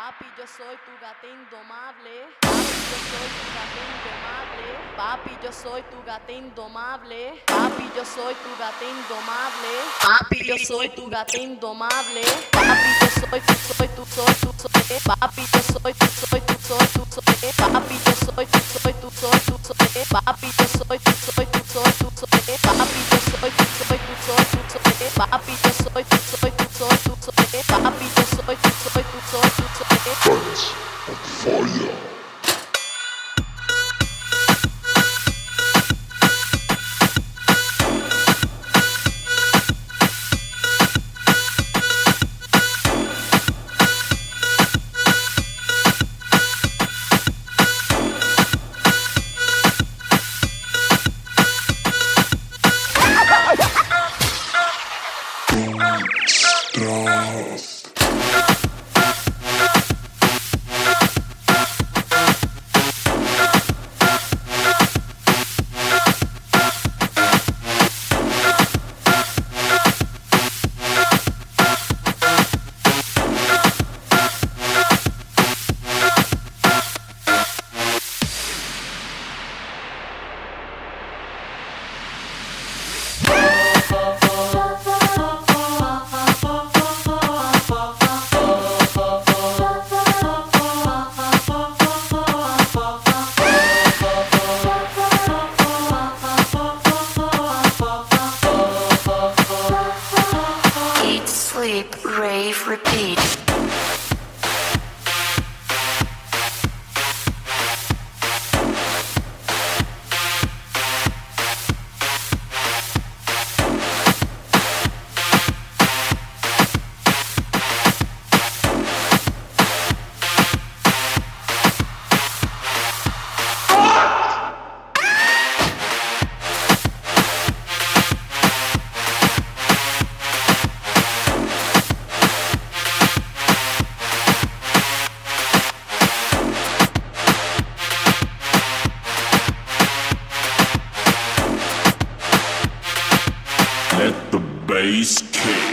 Papi, yo soy tu gata indomable. Papi, yo soy tu gata indomable. Papi, yo soy tu gata indomable. Papi, yo soy tu gata indomable. Papi, yo soy tu soy tu, soy tu, soy. Papi, yo soy tu, soy tu, soy tu, soy. Papi, yo soy tu, soy tu, soy tu, soy. Papi, yo soy tu, soy tu, soy tu, soy. Papi, yo soy tu, soy tu, soy tu, soy. Papi, yo soy tu, soy Podcast. Repeat. Space King.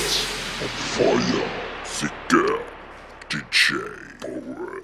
Fire, Vicar, DJ Power.